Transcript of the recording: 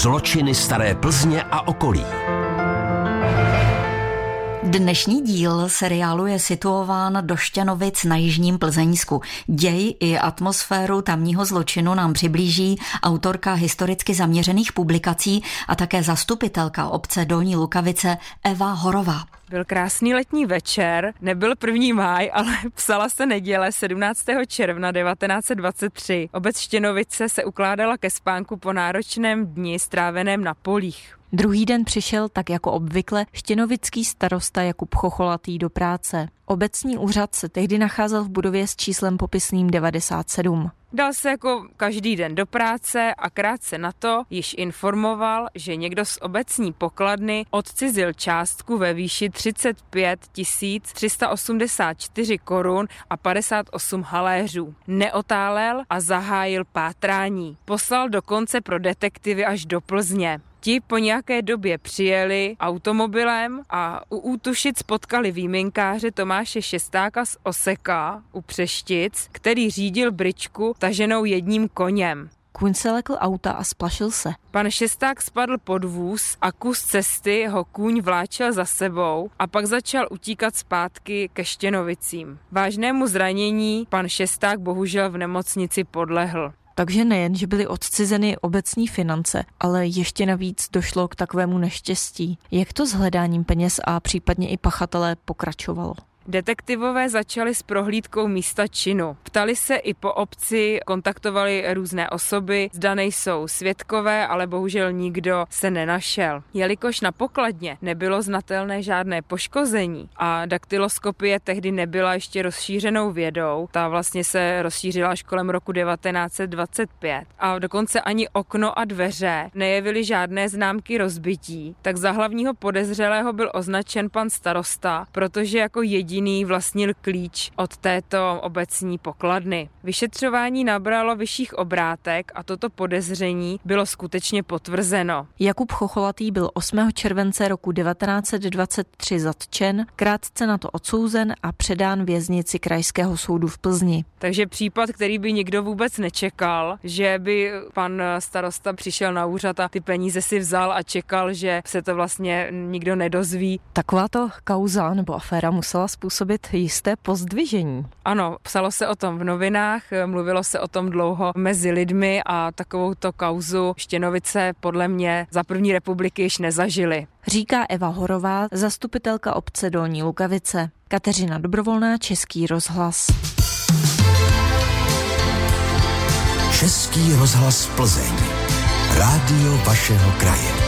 Zločiny staré Plzně a okolí. Dnešní díl seriálu je situován do Štěnovic na jižním Plzeňsku. Děj i atmosféru tamního zločinu nám přiblíží autorka historicky zaměřených publikací a také zastupitelka obce Dolní Lukavice Eva Horová. Byl krásný letní večer, nebyl první máj, ale psala se neděle 17. června 1923. Obec Štěnovice se ukládala ke spánku po náročném dni stráveném na polích. Druhý den přišel, tak jako obvykle, štěnovický starosta Jakub Chocholatý do práce. Obecní úřad se tehdy nacházel v budově s číslem popisným 97. Dal se jako každý den do práce a krátce na to již informoval, že někdo z obecní pokladny odcizil částku ve výši 35 384 korun a 58 haléřů. Neotálel a zahájil pátrání. Poslal dokonce pro detektivy až do Plzně. Ti po nějaké době přijeli automobilem a u Útušic potkali výminkáře Tomáše Šestáka z Oseka u Přeštic, který řídil bričku taženou jedním koněm. Kůň se lekl auta a splašil se. Pan Šesták spadl pod vůz a kus cesty ho kůň vláčel za sebou a pak začal utíkat zpátky ke Štěnovicím. Vážnému zranění pan Šesták bohužel v nemocnici podlehl. Takže nejen, že byly odcizeny obecní finance, ale ještě navíc došlo k takovému neštěstí. Jak to s hledáním peněz a případně i pachatelé pokračovalo? Detektivové začali s prohlídkou místa činu. Ptali se i po obci, kontaktovali různé osoby, zda nejsou svědkové, ale bohužel nikdo se nenašel. Jelikož na pokladně nebylo znatelné žádné poškození a daktyloskopie tehdy nebyla ještě rozšířenou vědou, ta vlastně se rozšířila až kolem roku 1925 a dokonce ani okno a dveře nejevily žádné známky rozbití, tak za hlavního podezřelého byl označen pan starosta, protože jako jediný jediný vlastnil klíč od této obecní pokladny. Vyšetřování nabralo vyšších obrátek a toto podezření bylo skutečně potvrzeno. Jakub Chocholatý byl 8. července roku 1923 zatčen, krátce na to odsouzen a předán věznici Krajského soudu v Plzni. Takže případ, který by nikdo vůbec nečekal, že by pan starosta přišel na úřad a ty peníze si vzal a čekal, že se to vlastně nikdo nedozví. Takováto kauza nebo aféra musela způsobit jisté pozdvižení. Ano, psalo se o tom v novinách, mluvilo se o tom dlouho mezi lidmi a takovouto kauzu Štěnovice podle mě za první republiky již nezažili. Říká Eva Horová, zastupitelka obce Dolní Lukavice. Kateřina Dobrovolná, Český rozhlas. Český rozhlas Plzeň. Rádio vašeho kraje.